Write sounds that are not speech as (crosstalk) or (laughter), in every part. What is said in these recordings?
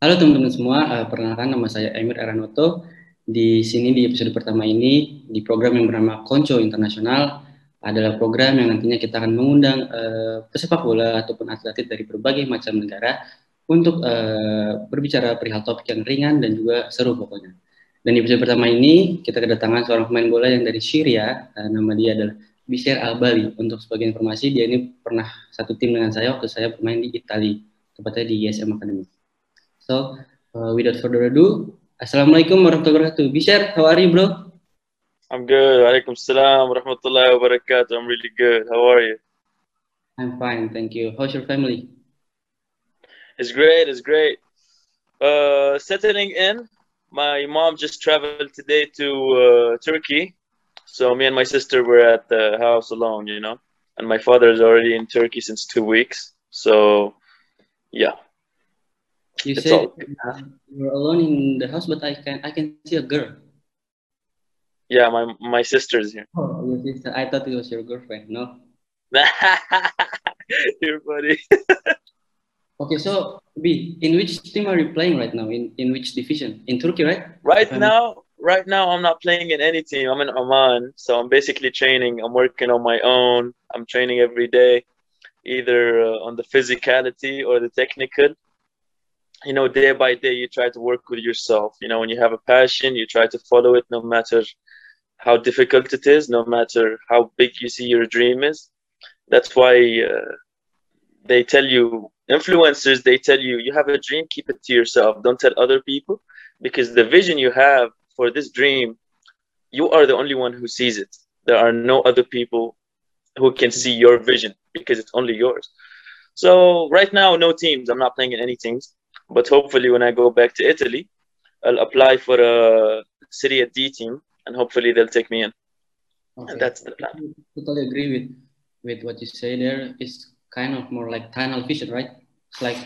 Halo teman-teman semua, uh, perkenalkan nama saya Emir Eranoto. Di sini di episode pertama ini di program yang bernama Konco Internasional adalah program yang nantinya kita akan mengundang uh, pesepak bola ataupun atlet dari berbagai macam negara untuk uh, berbicara perihal topik yang ringan dan juga seru pokoknya. Dan di episode pertama ini kita kedatangan seorang pemain bola yang dari Syria, uh, nama dia adalah Bisher Al-Bali. Untuk sebagai informasi, dia ini pernah satu tim dengan saya waktu saya bermain di Italia, tepatnya di ISM Academy. So, uh, without further ado, Assalamualaikum warahmatullahi wabarakatuh. Bishar, how are you, bro? I'm good. Waalaikumsalam warahmatullahi wabarakatuh. I'm really good. How are you? I'm fine, thank you. How's your family? It's great. It's great. Uh, settling in. My mom just traveled today to uh, Turkey, so me and my sister were at the house alone, you know. And my father is already in Turkey since two weeks. So, yeah, You it's said you're alone in the house, but I can I can see a girl. Yeah, my my sister's here. Oh, your sister. I thought it was your girlfriend. No. (laughs) You're funny. (laughs) okay, so B, in which team are you playing right now? In in which division? In Turkey, right? Right now, right now, I'm not playing in any team. I'm in Oman, so I'm basically training. I'm working on my own. I'm training every day, either uh, on the physicality or the technical you know day by day you try to work with yourself. You know when you have a passion you try to follow it no matter how difficult it is no matter how big you see your dream is. That's why uh, they tell you influencers they tell you you have a dream keep it to yourself. Don't tell other people because the vision you have for this dream you are the only one who sees it. There are no other people who can see your vision because it's only yours. So right now no teams. I'm not playing in any teams but hopefully, when I go back to Italy, I'll apply for a Serie D team, and hopefully they'll take me in. Okay. And that's the plan. I totally agree with with what you say there. It's kind of more like tunnel vision, right? It's like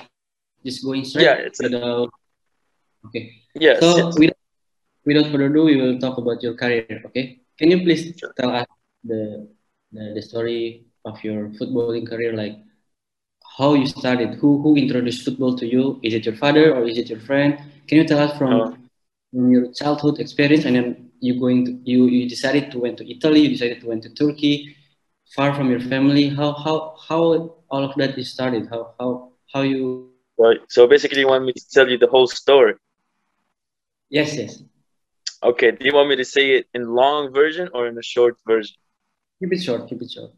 just going straight. Yeah, it's without... a... okay. Yes. So yes. without, without further ado, we will talk about your career. Okay. Can you please sure. tell us the, the the story of your footballing career, like how you started, who who introduced football to you? Is it your father or is it your friend? Can you tell us from, oh. from your childhood experience and then you going to you you decided to went to Italy, you decided to went to Turkey, far from your family. How how how all of that is started? How how how you Right. So basically you want me to tell you the whole story. Yes, yes. Okay. Do you want me to say it in long version or in a short version? Keep it short, keep it short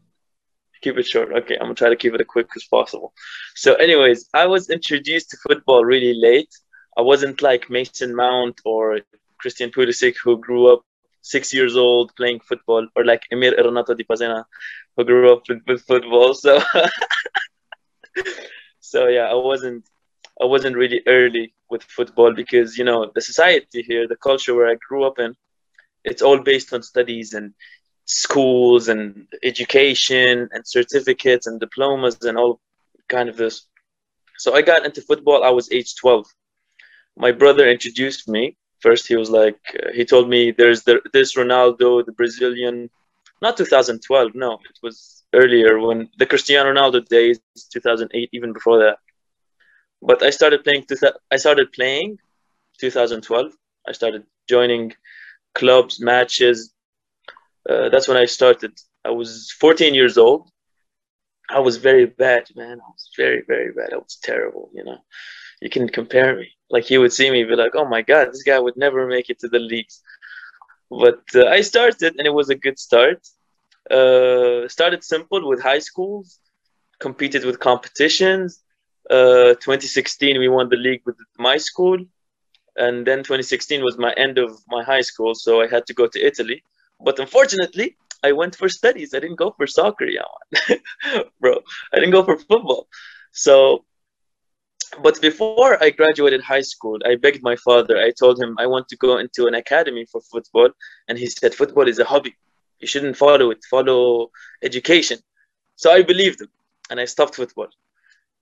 keep it short. Okay, I'm gonna try to keep it as quick as possible. So, anyways, I was introduced to football really late. I wasn't like Mason Mount or Christian Pulisic who grew up six years old playing football, or like Emir Renato Di Pazena who grew up with, with football. So, (laughs) so yeah, I wasn't, I wasn't really early with football because you know the society here, the culture where I grew up in, it's all based on studies and schools and education and certificates and diplomas and all kind of this. So I got into football. I was age 12. My brother introduced me. First, he was like, uh, he told me there's the, this Ronaldo, the Brazilian, not 2012, no, it was earlier when the Cristiano Ronaldo days, 2008, even before that. But I started playing. I started playing 2012. I started joining clubs, matches, uh, that's when I started. I was 14 years old. I was very bad, man. I was very, very bad. I was terrible, you know. You can compare me. Like he would see me, be like, "Oh my God, this guy would never make it to the leagues." But uh, I started, and it was a good start. Uh, started simple with high schools, competed with competitions. Uh, 2016, we won the league with my school, and then 2016 was my end of my high school, so I had to go to Italy but unfortunately, I went for studies. I didn't go for soccer, yeah, (laughs) bro. I didn't go for football. So, but before I graduated high school, I begged my father. I told him I want to go into an academy for football, and he said football is a hobby. You shouldn't follow it. Follow education. So I believed him, and I stopped football.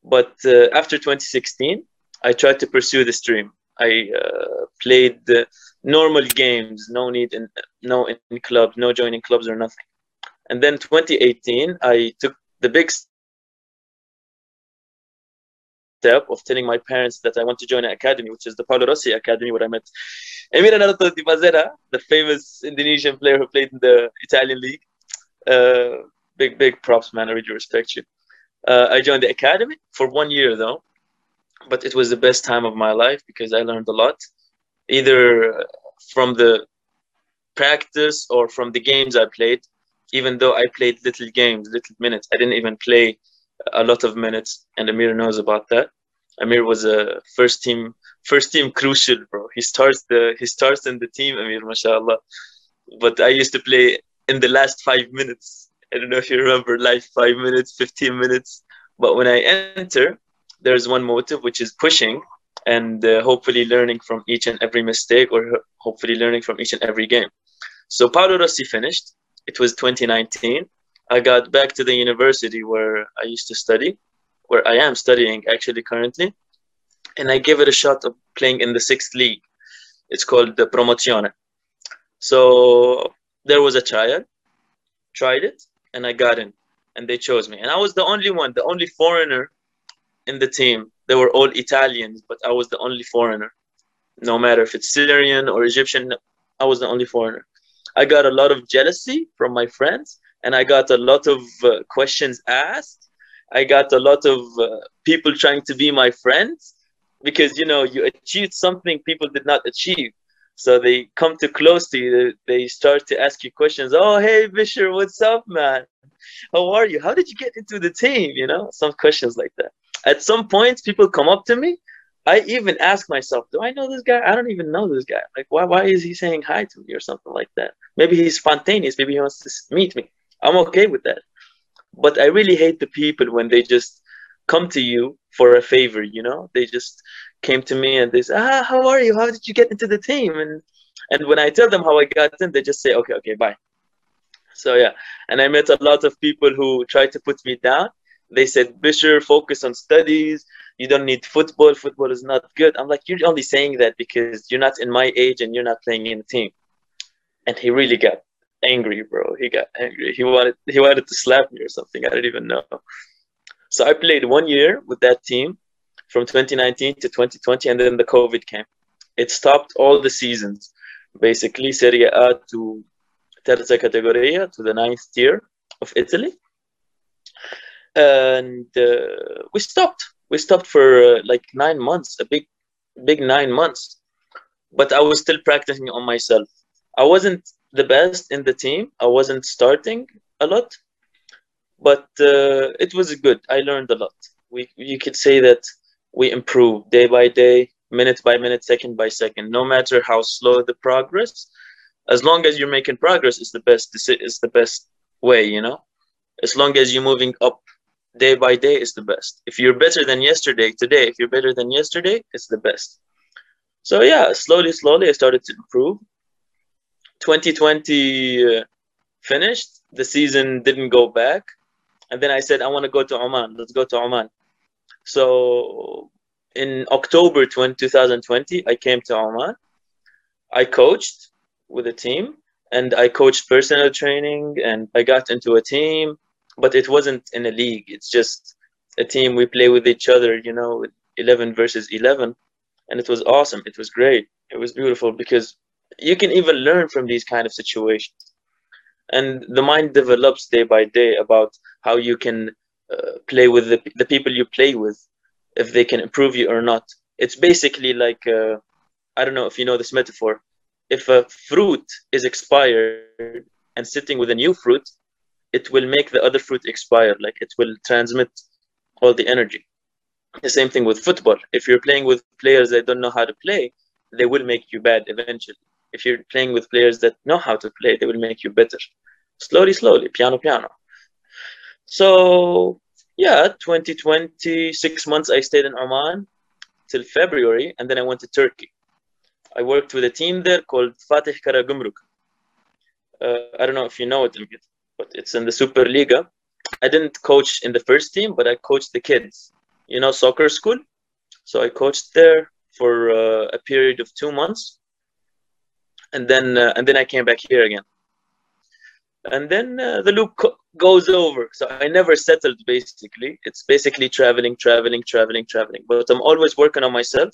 But uh, after 2016, I tried to pursue this dream. I uh, played the normal games, no need in no in clubs, no joining clubs or nothing. And then 2018, I took the big step of telling my parents that I want to join an academy, which is the Paolo Rossi Academy, where I met Emir Ernauto Di Mazera, the famous Indonesian player who played in the Italian league. Uh, big, big props, man. I really respect you. Uh, I joined the academy for one year, though, but it was the best time of my life because I learned a lot, either uh, from the practice or from the games I played. Even though I played little games, little minutes, I didn't even play a lot of minutes, and Amir knows about that. Amir was a first team, first team crucial, bro. He starts the he starts in the team, Amir, mashallah. But I used to play in the last five minutes. I don't know if you remember, like five minutes, fifteen minutes. But when I enter, there's one motive which is pushing and uh, hopefully learning from each and every mistake, or hopefully learning from each and every game. So Paolo Rossi finished. It was 2019 I got back to the university where I used to study, where I am studying actually currently, and I gave it a shot of playing in the sixth league. It's called the Promozione. So there was a trial, tried it, and I got in, and they chose me. And I was the only one, the only foreigner in the team. They were all Italians, but I was the only foreigner. No matter if it's Syrian or Egyptian, I was the only foreigner. I got a lot of jealousy from my friends and I got a lot of uh, questions asked. I got a lot of uh, people trying to be my friends because you know you achieved something people did not achieve. So they come too close to you. They start to ask you questions. Oh, hey, Bisher, what's up, man? How are you? How did you get into the team? You know, some questions like that. At some points, people come up to me. I even ask myself, do I know this guy? I don't even know this guy. Like, why, why is he saying hi to me or something like that? Maybe he's spontaneous. Maybe he wants to meet me. I'm okay with that. But I really hate the people when they just come to you for a favor, you know? They just came to me and they say, ah, how are you? How did you get into the team? And and when I tell them how I got in, they just say, okay, okay, bye. So yeah, and I met a lot of people who tried to put me down. They said, Bisher, focus on studies. You don't need football. Football is not good. I'm like, you're only saying that because you're not in my age and you're not playing in the team. And he really got angry, bro. He got angry. He wanted he wanted to slap me or something. I don't even know. So I played one year with that team from 2019 to 2020, and then the COVID came. It stopped all the seasons, basically Serie A to Terza Categoria to the ninth tier of Italy, and uh, we stopped. We stopped for uh, like nine months, a big, big nine months. But I was still practicing on myself. I wasn't the best in the team. I wasn't starting a lot, but uh, it was good. I learned a lot. We you could say that we improved day by day, minute by minute, second by second. No matter how slow the progress, as long as you're making progress, is the best. Is the best way, you know. As long as you're moving up day by day, is the best. If you're better than yesterday, today, if you're better than yesterday, it's the best. So yeah, slowly, slowly, I started to improve 2020 uh, finished, the season didn't go back. And then I said, I want to go to Oman. Let's go to Oman. So in October 20, 2020, I came to Oman. I coached with a team and I coached personal training and I got into a team, but it wasn't in a league. It's just a team we play with each other, you know, 11 versus 11. And it was awesome. It was great. It was beautiful because you can even learn from these kind of situations and the mind develops day by day about how you can uh, play with the, the people you play with if they can improve you or not it's basically like uh, i don't know if you know this metaphor if a fruit is expired and sitting with a new fruit it will make the other fruit expire like it will transmit all the energy the same thing with football if you're playing with players that don't know how to play they will make you bad eventually if you're playing with players that know how to play, they will make you better. Slowly, slowly, piano, piano. So, yeah, 2020, six months I stayed in Oman till February, and then I went to Turkey. I worked with a team there called Fatih Karagümrük. Uh, I don't know if you know it, but it's in the Superliga. I didn't coach in the first team, but I coached the kids. You know, soccer school. So I coached there for uh, a period of two months and then uh, and then I came back here again. and then uh, the loop goes over. So I never settled. Basically, it's basically traveling, traveling, traveling, traveling. But I'm always working on myself.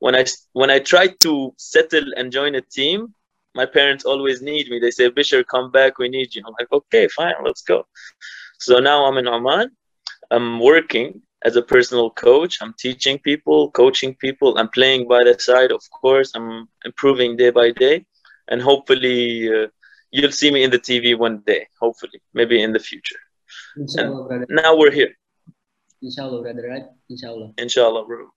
When I when I try to settle and join a team, my parents always need me. They say, Bishar, come back. We need you. I'm like, okay, fine, let's go. So now I'm in Oman. I'm working as a personal coach. I'm teaching people, coaching people. I'm playing by the side, of course. I'm improving day by day. And hopefully, uh, you'll see me in the TV one day, hopefully, maybe in the future. Inshallah, brother. Now we're here. Inshallah, brother, right? Inshallah. Inshallah, bro.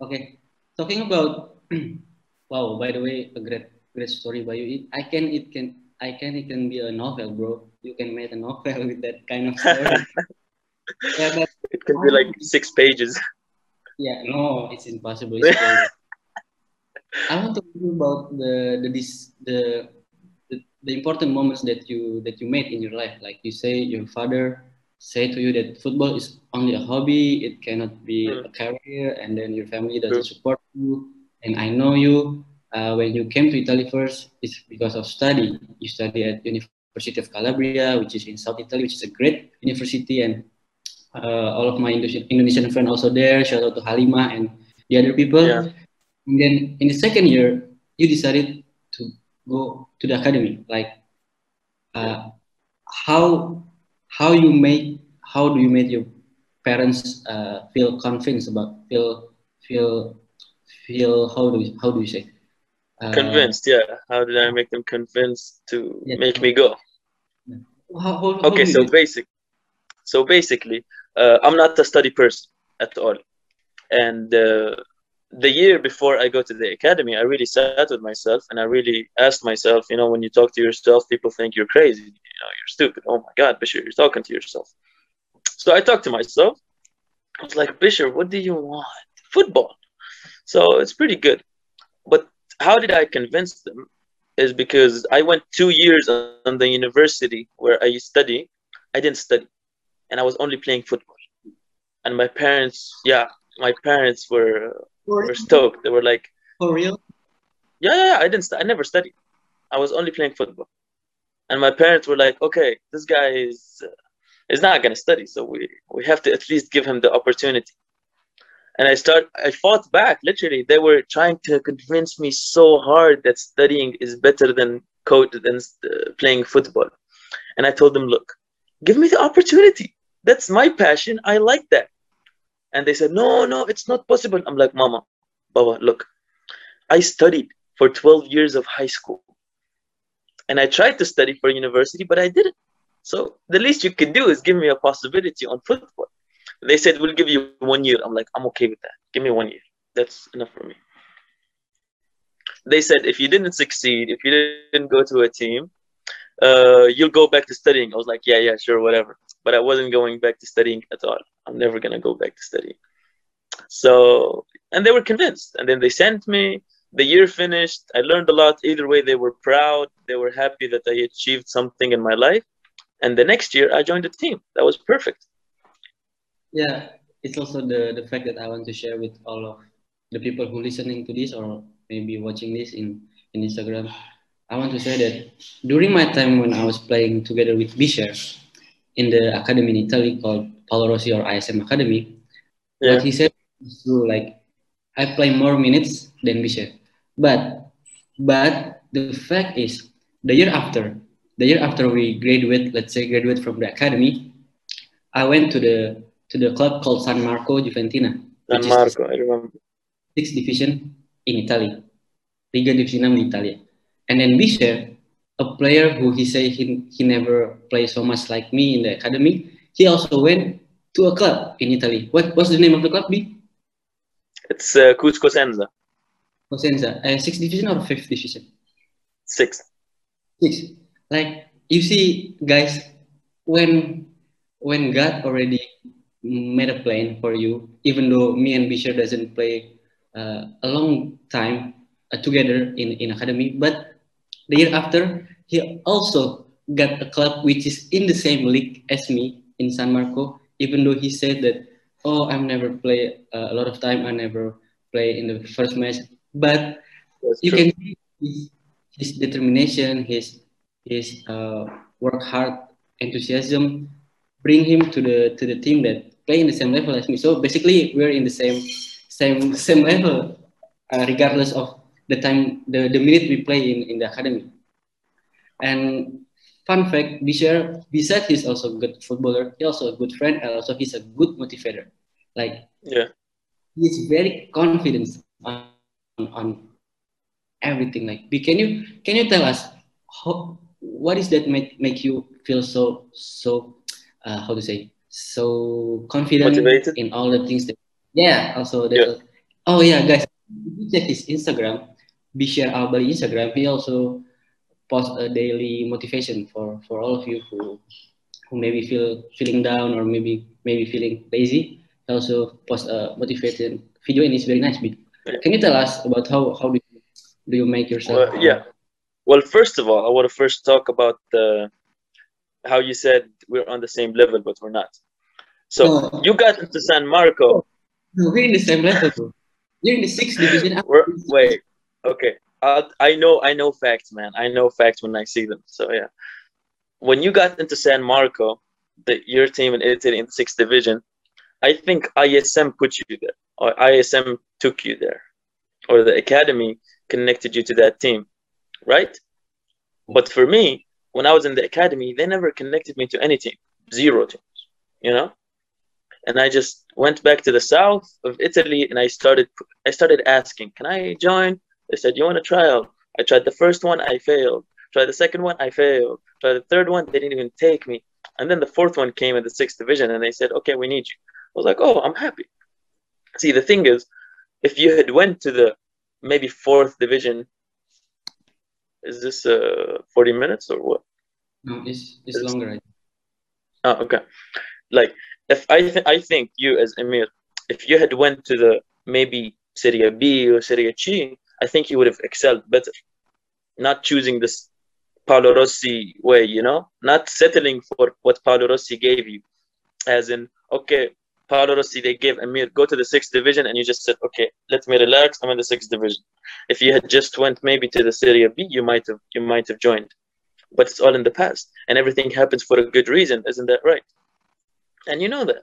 Okay. Talking about (clears throat) wow, by the way, a great great story by you. It, I can it can I can it can be a novel, bro. You can make a novel (laughs) with that kind of story. (laughs) yeah, but It can be like six pages. yeah, no, it's impossible. It's. (laughs) I want to talk about the the this the, the the important moments that you that you made in your life. Like you say, your father say to you that football is only a hobby; it cannot be Mm. a career, and then your family doesn't True. support you. And I know you. Uh, when you came to Italy first, it's because of study. You study at University of Calabria, which is in South Italy, which is a great university, and uh, all of my Indonesian, friends also there. Shout out to Halima and the other people. Yeah. And then in the second year, you decided to go to the academy. Like, uh, how how you make how do you make your parents uh, feel convinced about feel feel feel how do you, how do you say Convinced, yeah. How did I make them convinced to Yeah. make me go? how, how, how Okay, so basic. So basically, uh, I'm not a study person at all, and uh, the year before I go to the academy, I really sat with myself and I really asked myself, you know, when you talk to yourself, people think you're crazy, you know, you're stupid. Oh my God, Bishar, you're talking to yourself. So I talked to myself. I was like, Bishar, what do you want? Football. So it's pretty good. But how did I convince them? Is because I went two years on the university where I study. I didn't study, and I was only playing football. And my parents, yeah, my parents were were stoked. They were like, for real yeah, yeah, yeah, I didn't. St- I never studied. I was only playing football, and my parents were like, okay, this guy is uh, is not gonna study, so we we have to at least give him the opportunity. And I start. I fought back. Literally, they were trying to convince me so hard that studying is better than code than uh, playing football. And I told them, look, give me the opportunity. That's my passion. I like that. And they said, no, no, it's not possible. I'm like, Mama, Baba, look, I studied for 12 years of high school. And I tried to study for university, but I didn't. So the least you could do is give me a possibility on football. They said, we'll give you one year. I'm like, I'm okay with that. Give me one year. That's enough for me. They said, if you didn't succeed, if you didn't go to a team, uh, you'll go back to studying. I was like, yeah, yeah, sure, whatever. But I wasn't going back to studying at all. I'm never going to go back to studying. So, and they were convinced. And then they sent me. The year finished. I learned a lot. Either way, they were proud. They were happy that I achieved something in my life. And the next year, I joined a team. That was perfect. Yeah it's also the the fact that i want to share with all of the people who listening to this or maybe watching this in in instagram i want to say that during my time when i was playing together with Bisher in the academy in italy called Paolo Rossi or ism academy Yeah. what he said is true like i play more minutes than Bisher but but the fact is the year after the year after we graduate let's say graduate from the academy i went to the to the club called San Marco Juventina, San Marco, I remember. sixth division in Italy, Liga Divisi 6 di Italia. And then Bisher, a player who he say he, he never played so much like me in the academy, he also went to a club in Italy. What what's the name of the club? B? It's uh, Cusco Senza, Cosenza, uh, sixth division or fifth division? sixth. Six. Like you see, guys, when when God already made a plan for you, even though me and Bisher doesn't play uh, a long time uh, together in in academy, but the year after he also got a club which is in the same league as me in San Marco. Even though he said that, oh, I've never played uh, a lot of time, I never play in the first match, but That's you true. can see his, his determination, his his uh, work hard, enthusiasm, bring him to the to the team that play in the same level as me. So basically, we're in the same same same level, uh, regardless of the time the, the minute we play in, in the academy. And fun fact, Bishar, besides he's also a good footballer, he's also a good friend, and also he's a good motivator. Like yeah, he's very confident on, on everything. Like, can you can you tell us how what is that make make you feel so so uh, how to say so confident Motivated? in all the things that yeah also that Yeah. oh yeah guys if you check his Instagram be Bishar Albali Instagram he also post a daily motivation for for all of you who who maybe feel feeling down or maybe maybe feeling lazy he also post a motivating video and it's very nice can you tell us about how how do you, do you make yourself Well, yeah. Well, first of all, I want to first talk about the how you said we're on the same level, but we're not. So Oh. you got into San Marco. No, we're in the same level you're in the sixth division wait, okay. i I know, I know facts, man. I know facts when I see them. So yeah, when you got into San Marco, the your team in Italy in the sixth division, I think ISM put you there, or ISM took you there, or the academy connected you to that team, right? But for me, when I was in the academy, they never connected me to any team, zero teams, you know. And I just went back to the south of Italy, and I started, I started asking, "Can I join?" They said, "You want to try out?" I tried the first one, I failed. Tried the second one, I failed. Tried the third one, they didn't even take me. And then the fourth one came in the sixth division, and they said, "Okay, we need you." I was like, "Oh, I'm happy." See, the thing is, if you had went to the maybe fourth division, is this uh 40 minutes or what? no it's it's It's- longer I. Oh, okay. Like if I th- I think you as Emir, if you had went to the maybe Serie B or Serie C, I think you would have excelled better. Not choosing this Paolo Rossi way, you know, not settling for what Paolo Rossi gave you, as in okay, Paolo Rossi they gave Emir go to the sixth division, and you just said okay, let me relax. I'm in the sixth division. If you had just went maybe to the Serie B, you might have you might have joined but it's all in the past and everything happens for a good reason isn't that right and you know that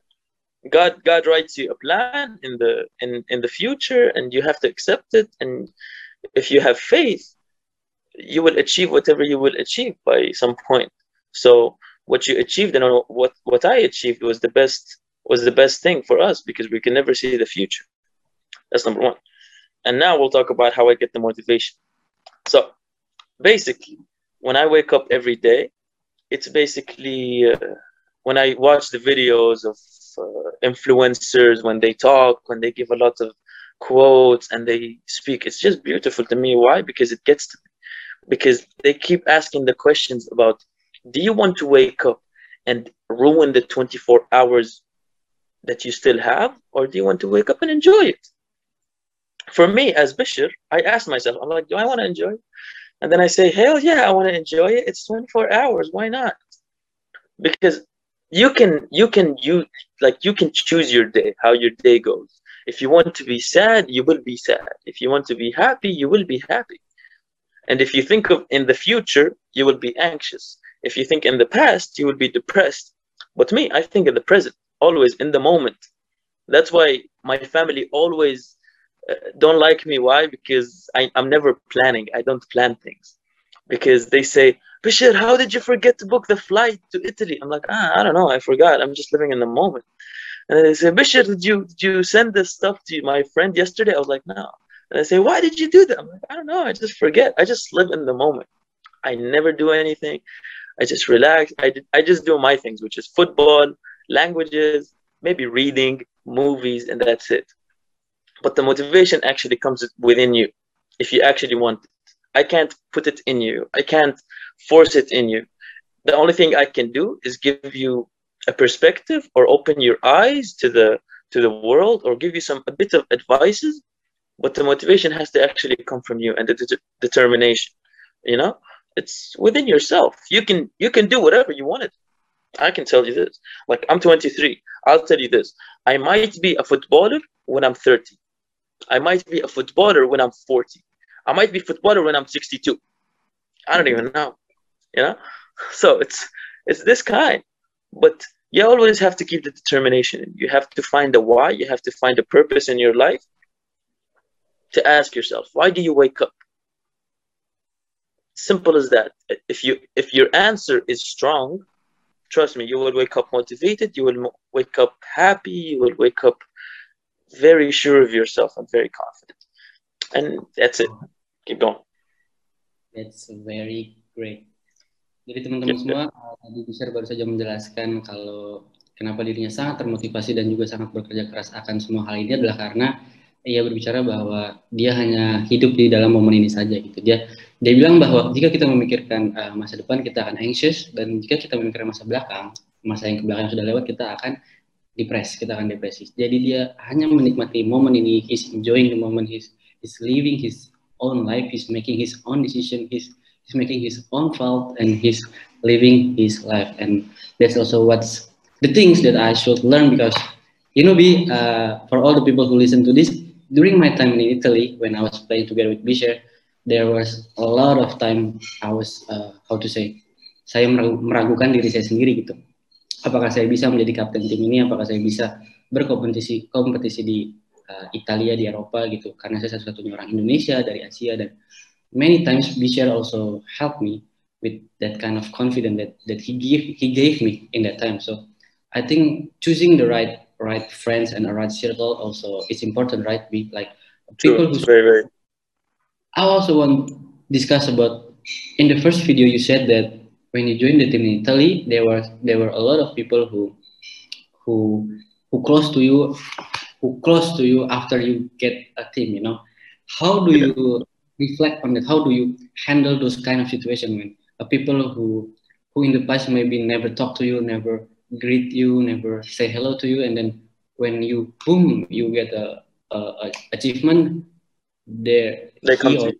god god writes you a plan in the in in the future and you have to accept it and if you have faith you will achieve whatever you will achieve by some point so what you achieved and what what i achieved was the best was the best thing for us because we can never see the future that's number one and now we'll talk about how i get the motivation so basically when I wake up every day, it's basically uh, when I watch the videos of uh, influencers when they talk, when they give a lot of quotes and they speak. It's just beautiful to me. Why? Because it gets to me. Because they keep asking the questions about do you want to wake up and ruin the 24 hours that you still have, or do you want to wake up and enjoy it? For me, as Bishar, I asked myself, I'm like, do I want to enjoy it? And then I say, hell yeah, I want to enjoy it. It's 24 hours. Why not? Because you can, you can, you like, you can choose your day, how your day goes. If you want to be sad, you will be sad. If you want to be happy, you will be happy. And if you think of in the future, you will be anxious. If you think in the past, you will be depressed. But me, I think in the present, always in the moment. That's why my family always uh, don't like me. Why? Because I, I'm never planning. I don't plan things. Because they say, Bashir, how did you forget to book the flight to Italy? I'm like, ah, I don't know. I forgot. I'm just living in the moment. And they say, Bashir, did you did you send this stuff to my friend yesterday? I was like, no. And I say, why did you do that? I'm like, I don't know. I just forget. I just live in the moment. I never do anything. I just relax. I, I just do my things, which is football, languages, maybe reading, movies, and that's it. But the motivation actually comes within you if you actually want it. I can't put it in you. I can't force it in you. The only thing I can do is give you a perspective or open your eyes to the to the world or give you some a bit of advices but the motivation has to actually come from you and the de- determination you know it's within yourself you can you can do whatever you wanted i can tell you this like i'm 23 i'll tell you this i might be a footballer when i'm 30 i might be a footballer when i'm 40 i might be footballer when i'm 62 i don't even know you know (laughs) So it's it's this kind. But you always have to keep the determination. You have to find a why, you have to find a purpose in your life to ask yourself, why do you wake up? Simple as that. If you if your answer is strong, trust me, you will wake up motivated, you will wake up happy, you will wake up very sure of yourself and very confident. And that's it. Keep going. That's very great. Jadi teman-teman semua uh, tadi Bishar baru saja menjelaskan kalau kenapa dirinya sangat termotivasi dan juga sangat bekerja keras akan semua hal ini adalah karena ia berbicara bahwa dia hanya hidup di dalam momen ini saja gitu. Dia dia bilang bahwa jika kita memikirkan uh, masa depan kita akan anxious dan jika kita memikirkan masa belakang, masa yang ke belakang sudah lewat kita akan depres, kita akan depresi. Jadi dia hanya menikmati momen ini, he's enjoying the moment, he's, he's living his own life, he's making his own decision, he's he's making his own fault and he's living his life and that's also what's the things that I should learn because you know be uh, for all the people who listen to this during my time in Italy when I was playing together with Bisher there was a lot of time I was uh, how to say saya meragukan diri saya sendiri gitu. Apakah saya bisa menjadi kapten tim ini? Apakah saya bisa berkompetisi kompetisi di uh, Italia di Eropa gitu? Karena saya satu-satunya orang Indonesia dari Asia dan many times Bishar also helped me with that kind of confidence that, that he gave he gave me in that time. So I think choosing the right right friends and a right circle also it's important, right? Be like people who very very. I also want to discuss about in the first video you said that when you joined the team in Italy, there were there were a lot of people who who who close to you who close to you after you get a team. You know, how do you reflect on that how do you handle those kind of situation when uh, people who who in the past maybe never talk to you never greet you never say hello to you and then when you boom you get a, a, a achievement there they come to you.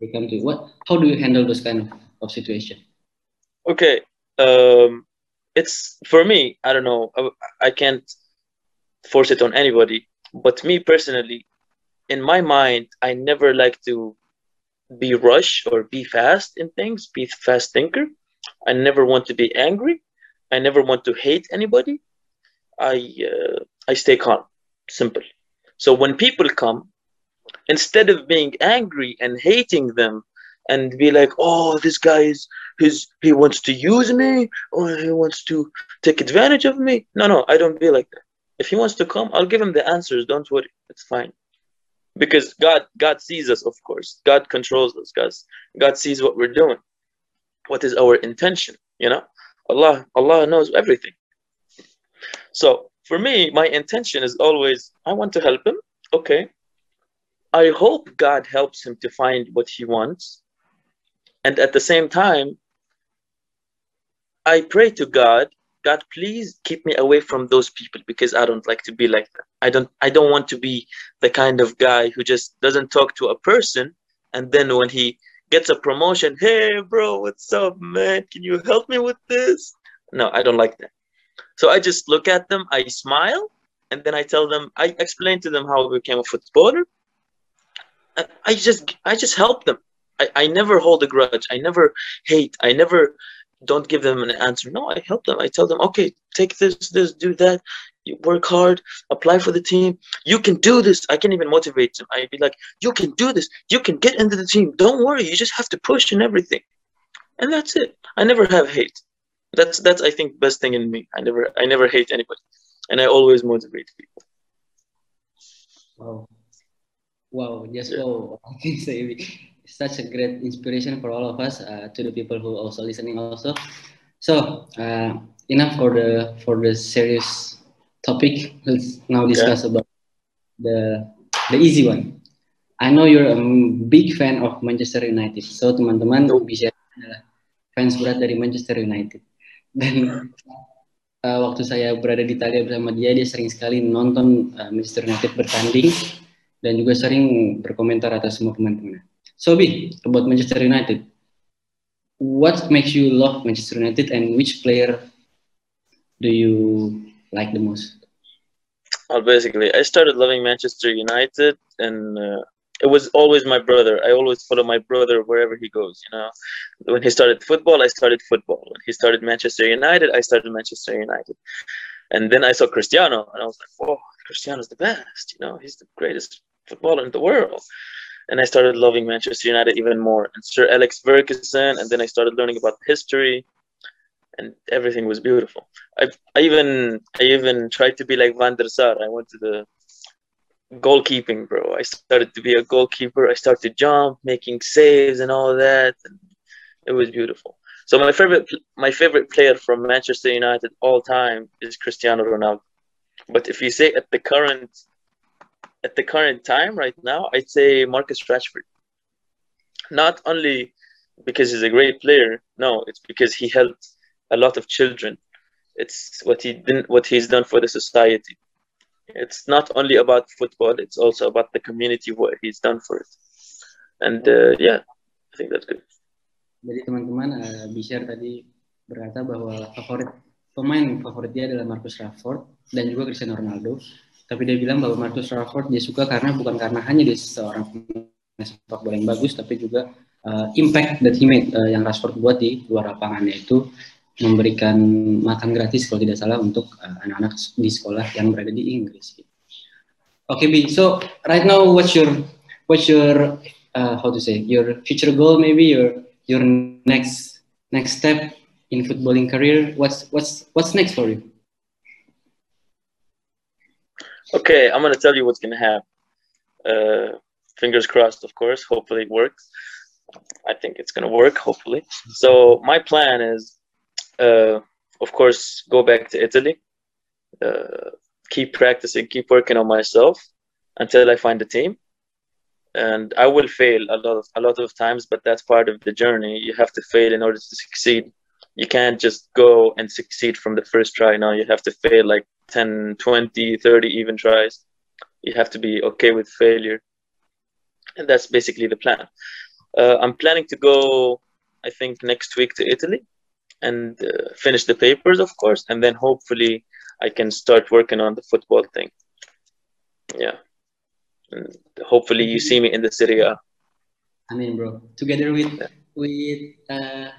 they come to you what how do you handle those kind of, of situation okay um it's for me i don't know I, I can't force it on anybody but me personally in my mind i never like to be rush or be fast in things, be fast thinker. I never want to be angry. I never want to hate anybody. I uh, I stay calm, simple. So when people come, instead of being angry and hating them and be like, oh, this guy is his he wants to use me or he wants to take advantage of me. No, no, I don't be like that. If he wants to come, I'll give him the answers. Don't worry, it's fine because God God sees us, of course. God controls us. God God sees what we're doing. What is our intention? You know, Allah Allah knows everything. So for me, my intention is always I want to help him. Okay. I hope God helps him to find what he wants. And at the same time, I pray to God God, please keep me away from those people because I don't like to be like that. I don't I don't want to be the kind of guy who just doesn't talk to a person and then when he gets a promotion, hey bro, what's up, man? Can you help me with this? No, I don't like that. So I just look at them, I smile, and then I tell them, I explain to them how I became a footballer. I just I just help them. I, I never hold a grudge. I never hate. I never don't give them an answer. No, I help them. I tell them, okay, take this, this, do that. You work hard, apply for the team. You can do this. I can even motivate them. I'd be like, you can do this. You can get into the team. Don't worry. You just have to push and everything. And that's it. I never have hate. That's that's I think best thing in me. I never I never hate anybody, and I always motivate people. Wow, wow, yes, yeah. wow. (laughs) I can say such a great inspiration for all of us, uh, to the people who also listening also. So uh, enough for the for the serious topic. Let's now discuss okay. about the the easy one. I know you're a big fan of Manchester United. So teman-teman bisa adalah fans berat dari Manchester United. (laughs) Dan uh, waktu saya berada di Italia bersama dia, dia sering sekali nonton uh, Manchester United bertanding dan juga sering berkomentar atas semua pemain-pemain. Sobi, about Manchester United. What makes you love Manchester United and which player do you like the most? Well, basically, I started loving Manchester United and uh, it was always my brother. I always follow my brother wherever he goes. You know, when he started football, I started football. When he started Manchester United, I started Manchester United. And then I saw Cristiano, and I was like, "Whoa, Cristiano's the best! You know, he's the greatest footballer in the world." And I started loving Manchester United even more, and Sir Alex Ferguson. And then I started learning about history, and everything was beautiful. I, I even, I even tried to be like Van der Sar. I went to the goalkeeping, bro. I started to be a goalkeeper. I started to jump, making saves and all that. And it was beautiful. So my favorite my favorite player from Manchester United all time is Cristiano Ronaldo. But if you say at the current at the current time right now, I'd say Marcus Rashford. Not only because he's a great player, no, it's because he helped a lot of children. It's what he didn't what he's done for the society. It's not only about football it's also about the community what he's done for it. And uh, yeah I think that's good. Jadi teman-teman uh, Bishar tadi berkata bahwa favorit pemain favorit dia adalah Marcus Rashford dan juga Cristiano Ronaldo. Tapi dia bilang bahwa Marcus Rashford dia suka karena bukan karena hanya dia seorang pemain sepak bola yang bagus tapi juga uh, impact that he made uh, yang Rashford buat di luar lapangannya itu memberikan makan gratis kalau tidak salah untuk uh, anak-anak uh, di sekolah yang berada di Inggris. Oke, okay, Bi. So right now, what's your what's your uh, how to say your future goal? Maybe your your next next step in footballing career. What's what's what's next for you? Okay, I'm gonna tell you what's gonna happen. Uh, fingers crossed, of course. Hopefully, it works. I think it's gonna work. Hopefully. So my plan is of course, go back to Italy, uh, keep practicing, keep working on myself until I find a team. And I will fail a lot of a lot of times, but that's part of the journey. You have to fail in order to succeed. You can't just go and succeed from the first try. Now you have to fail like 10, 20, 30 even tries. You have to be okay with failure. And that's basically the plan. Uh, I'm planning to go, I think, next week to Italy and uh, finish the papers, of course, and then hopefully I can start working on the football thing. Yeah. And hopefully you see me in the Serie A. I mean, bro, together with with uh,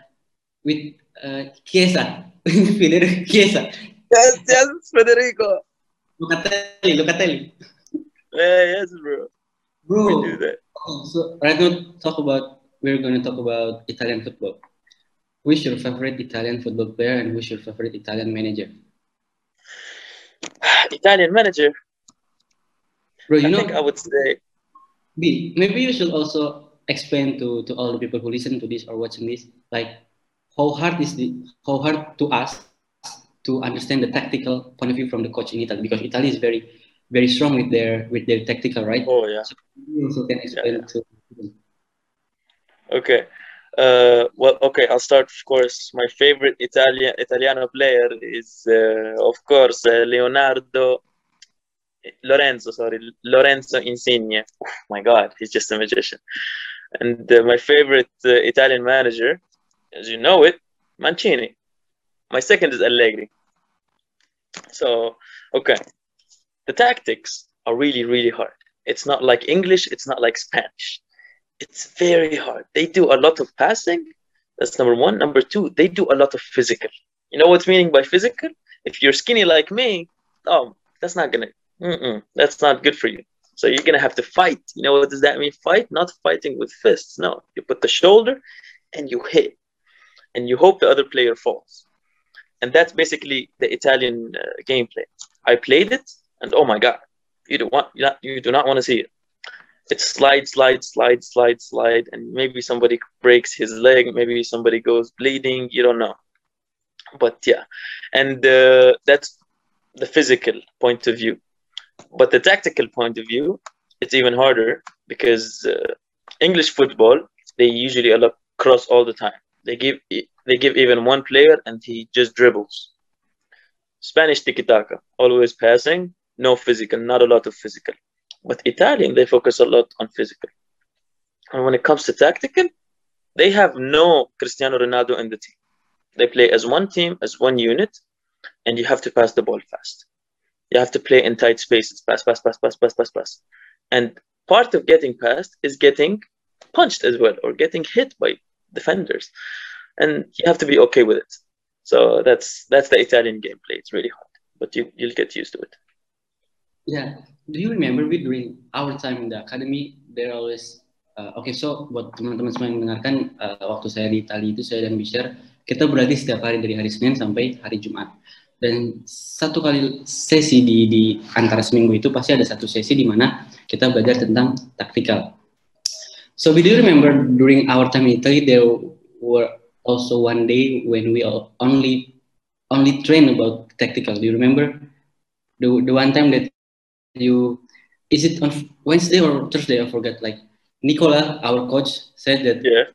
with uh, Chiesa, (laughs) Federico Chiesa. Yes, yes, Federico. Locatelli, Locatelli. Yeah, yes, bro. Bro. We do that. So right now, talk about we're going to talk about Italian football. Who's your favorite Italian football player and who's your favorite Italian manager? (sighs) Italian manager. Bro, you I know, think I would say. B, maybe you should also explain to, to all the people who listen to this or watching this, like how hard is the how hard to us to understand the tactical point of view from the coach in Italy because Italy is very very strong with their with their tactical, right? Oh yeah. So you also can explain yeah, yeah. to. Okay. Uh, well, okay, I'll start. Of course, my favorite Italian Italiano player is, uh, of course, uh, Leonardo Lorenzo. Sorry, Lorenzo Insigne. Oh, my God, he's just a magician. And uh, my favorite uh, Italian manager, as you know it, Mancini. My second is Allegri. So, okay, the tactics are really, really hard. It's not like English. It's not like Spanish it's very hard. They do a lot of passing. That's number one. Number two, they do a lot of physical. You know what's meaning by physical? If you're skinny like me, oh, that's not gonna. that's not good for you. So you're gonna have to fight. You know what does that mean? Fight, not fighting with fists. No, you put the shoulder, and you hit, and you hope the other player falls. And that's basically the Italian uh, gameplay. I played it, and oh my god, you do want you, not, you do not want to see it it's slide, slide, slide, slide, slide, and maybe somebody breaks his leg, maybe somebody goes bleeding, you don't know. But yeah, and uh, that's the physical point of view. But the tactical point of view, it's even harder because uh, English football they usually allow cross all the time. They give they give even one player and he just dribbles. Spanish tiki taka, always passing, no physical, not a lot of physical. But Italian, they focus a lot on physical. And when it comes to tactical, they have no Cristiano Ronaldo in the team. They play as one team, as one unit, and you have to pass the ball fast. You have to play in tight spaces, pass, pass, pass, pass, pass, pass, pass. And part of getting past is getting punched as well or getting hit by defenders, and you have to be okay with it. So that's that's the Italian gameplay. It's really hard, but you you'll get used to it. Yeah. Do you remember we during our time in the academy there always uh, okay, so buat teman-teman semua yang mendengarkan uh, waktu saya di Itali itu saya dan Bisher kita berlatih setiap hari dari hari Senin sampai hari Jumat dan satu kali sesi di di antara seminggu itu pasti ada satu sesi di mana kita belajar tentang taktikal. So we do remember during our time in Italy there were also one day when we only only train about tactical. Do you remember the the one time that you is it on Wednesday or Thursday? I forgot. Like Nicola, our coach, said that yeah.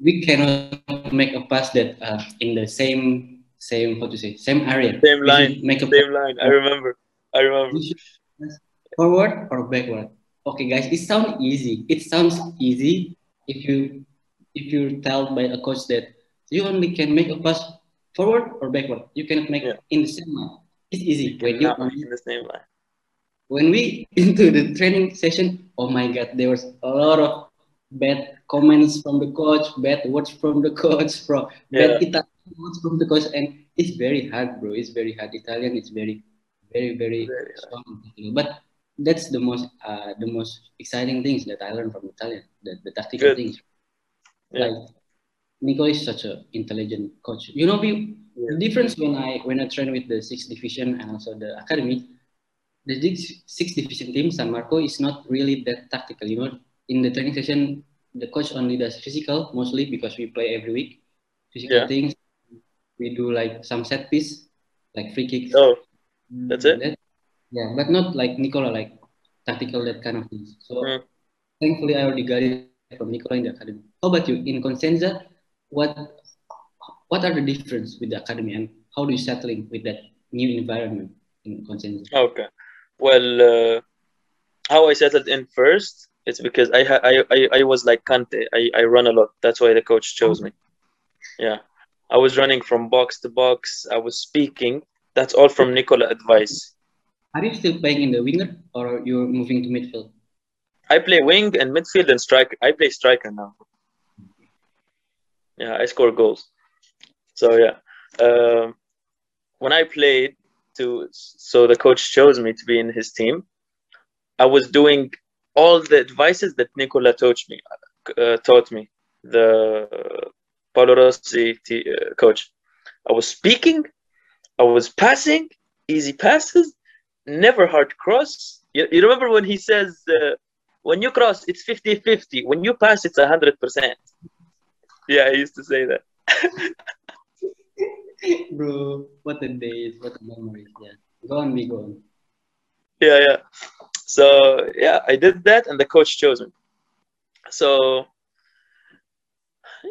we cannot make a pass that uh, in the same same how to say same area. Same line. make a same line. I remember. I remember. Forward or backward? Okay guys it sounds easy. It sounds easy if you if you're told by a coach that you only can make a pass forward or backward. You cannot make yeah. in the same line. It's easy when you in the same line when we (laughs) into the training session oh my god there was a lot of bad comments from the coach bad words from the (laughs) coach from yeah. bad words from the coach, and it's very hard, bro. It's very hard. Italian, it's very, very, very, very strong. But that's the most, uh, the most exciting things that I learned from Italian. The, the tactical Good. things. Yeah. Like Nico is such an intelligent coach. You know, we, yeah. the difference when I when I train with the sixth division and also the academy, the six division team San Marco is not really that tactical. You know, in the training session, the coach only does physical mostly because we play every week, physical yeah. things we do like some set piece, like free kicks. Oh, that's it. That, yeah, but not like Nicola, like tactical that kind of things. So mm. thankfully, I already got it from Nicola in the academy. How about you in Cosenza? What what are the difference with the academy and how do you settling with that new environment in Cosenza? Okay, well, uh, how I settled in first. It's because I, I I I was like Kante. I, I run a lot. That's why the coach chose me. Yeah. I was running from box to box. I was speaking. That's all from Nicola advice. Are you still playing in the winger or are you're moving to midfield? I play wing and midfield and striker. I play striker now. Yeah, I score goals. So yeah, um, when I played to, so the coach chose me to be in his team. I was doing all the advices that Nicola taught me. Uh, taught me the Paolo Rossi uh, coach. I was speaking, I was passing, easy passes, never hard cross. You, you remember when he says, uh, when you cross, it's 50 50. When you pass, it's 100%. Yeah, I used to say that. (laughs) (laughs) Bro, what a days, what a memories. Yeah. Go on, me, go on. Yeah, yeah. So, yeah, I did that, and the coach chose me. So,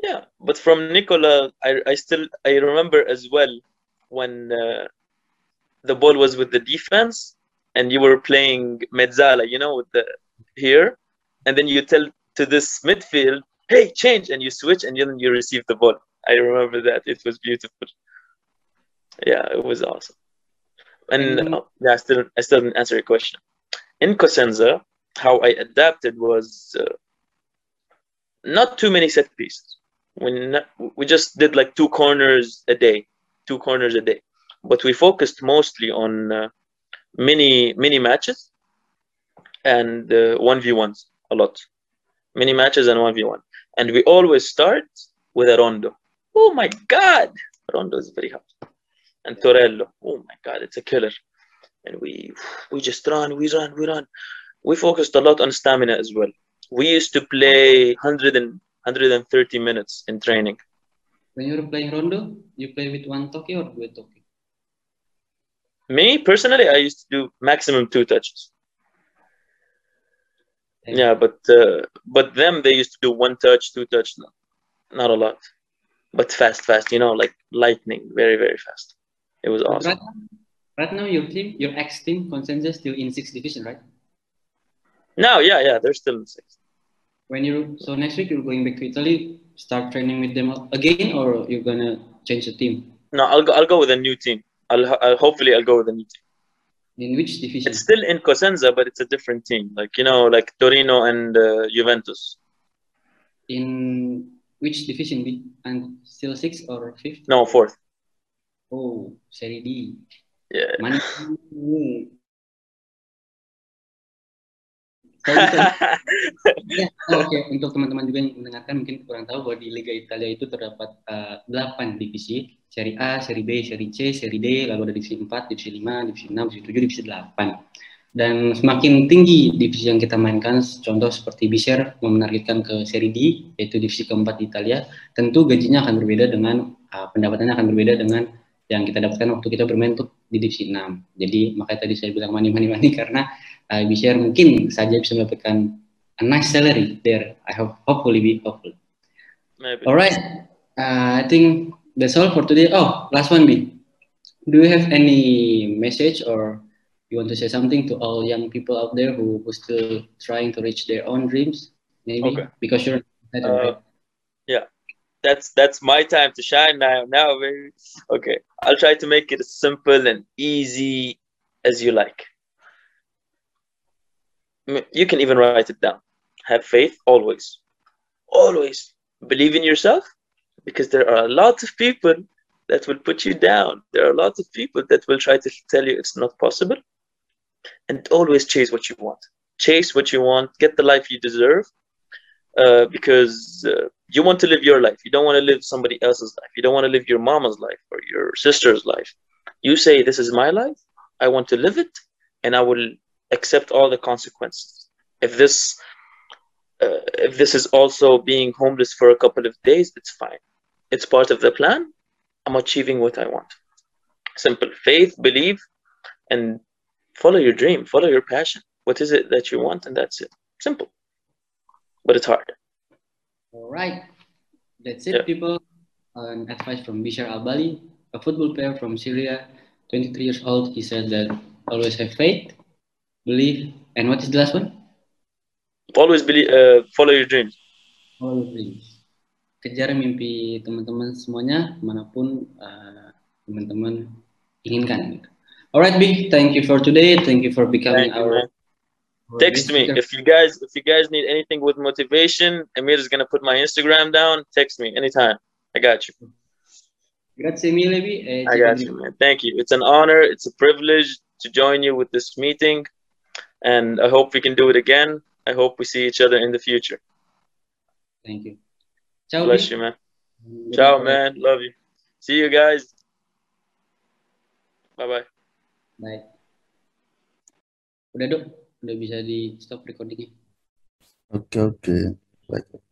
yeah but from nicola i, I still i remember as well when uh, the ball was with the defense and you were playing mezzala you know with the here and then you tell to this midfield hey change and you switch and then you receive the ball i remember that it was beautiful yeah it was awesome. And mm-hmm. uh, yeah i still i still didn't answer your question. In cosenza how i adapted was uh, not too many set pieces. We we just did like two corners a day, two corners a day, but we focused mostly on uh, mini mini matches and uh, one v ones a lot, mini matches and one v one, and we always start with a rondo. Oh my god, rondo is very hard, and torello. Oh my god, it's a killer, and we we just run, we run, we run. We focused a lot on stamina as well. We used to play hundred and 130 minutes in training. When you're playing rondo, you play with one toki or two toki? Me personally, I used to do maximum two touches. Okay. Yeah, but uh, but them they used to do one touch, two touch, no, not a lot, but fast, fast. You know, like lightning, very very fast. It was awesome. Right now, right now your team, your ex team, Cosenza, still in sixth division, right? No, yeah, yeah, they're still in sixth when you so next week you're going back to Italy, start training with them again, or you're gonna change the team? No, I'll go. I'll go with a new team. I'll, I'll hopefully I'll go with a new team. In which division? It's still in Cosenza, but it's a different team. Like you know, like Torino and uh, Juventus. In which division? And still sixth or fifth? No, fourth. Oh, Serie D. Yeah. Mana? (laughs) (laughs) Ya, Oke, untuk teman-teman juga yang mendengarkan mungkin kurang tahu bahwa di Liga Italia itu terdapat uh, 8 divisi, seri A, seri B, seri C, seri D, lalu ada divisi 4, divisi 5, divisi 6, divisi 7, divisi 8. Dan semakin tinggi divisi yang kita mainkan, contoh seperti Bisher menargetkan ke seri D, yaitu divisi keempat di Italia, tentu gajinya akan berbeda dengan, uh, pendapatannya akan berbeda dengan yang kita dapatkan waktu kita bermain untuk di divisi 6. Jadi makanya tadi saya bilang money money money karena uh, Bisher mungkin saja bisa mendapatkan a nice salary there. I hope hopefully be hopeful. Maybe. Alright, uh, I think that's all for today. Oh, last one, B. Do you have any message or you want to say something to all young people out there who who still trying to reach their own dreams? Maybe Okay. because you're Uh, yeah, that's that's my time to shine now. Now, baby. Okay, I'll try to make it as simple and easy as you like. You can even write it down. Have faith always, always believe in yourself, because there are a lot of people that will put you down. There are lots of people that will try to tell you it's not possible, and always chase what you want. Chase what you want. Get the life you deserve uh, because uh, you want to live your life. You don't want to live somebody else's life. You don't want to live your mama's life or your sister's life. You say, This is my life. I want to live it, and I will accept all the consequences. If this uh, if this is also being homeless for a couple of days, it's fine. It's part of the plan. I'm achieving what I want. Simple faith, believe, and follow your dream, follow your passion. What is it that you want? And that's it. Simple. But it's hard. All right, that's it, Yeah. people. An advice from Bishar Al Bali, a football player from Syria, 23 years old. He said that always have faith, believe, and what is the last one? Always believe, uh, follow your dreams. Always believe. Kejar mimpi teman-teman semuanya, manapun uh, teman-teman inginkan. Alright, B, thank you for today. Thank you for becoming Thank our, man. Text me if you guys if you guys need anything with motivation. Amir is gonna put my Instagram down. Text me anytime. I got you. Grazie mille, B. I got you, man. Thank you. It's an honor. It's a privilege to join you with this meeting, and I hope we can do it again. I hope we see each other in the future. Thank you. Ciao, Bless B. you, man. Ciao, man. Love you. See you guys. Bye bye. Udah, Dok. Udah bisa di stop recordingnya. Oke oke. Baik.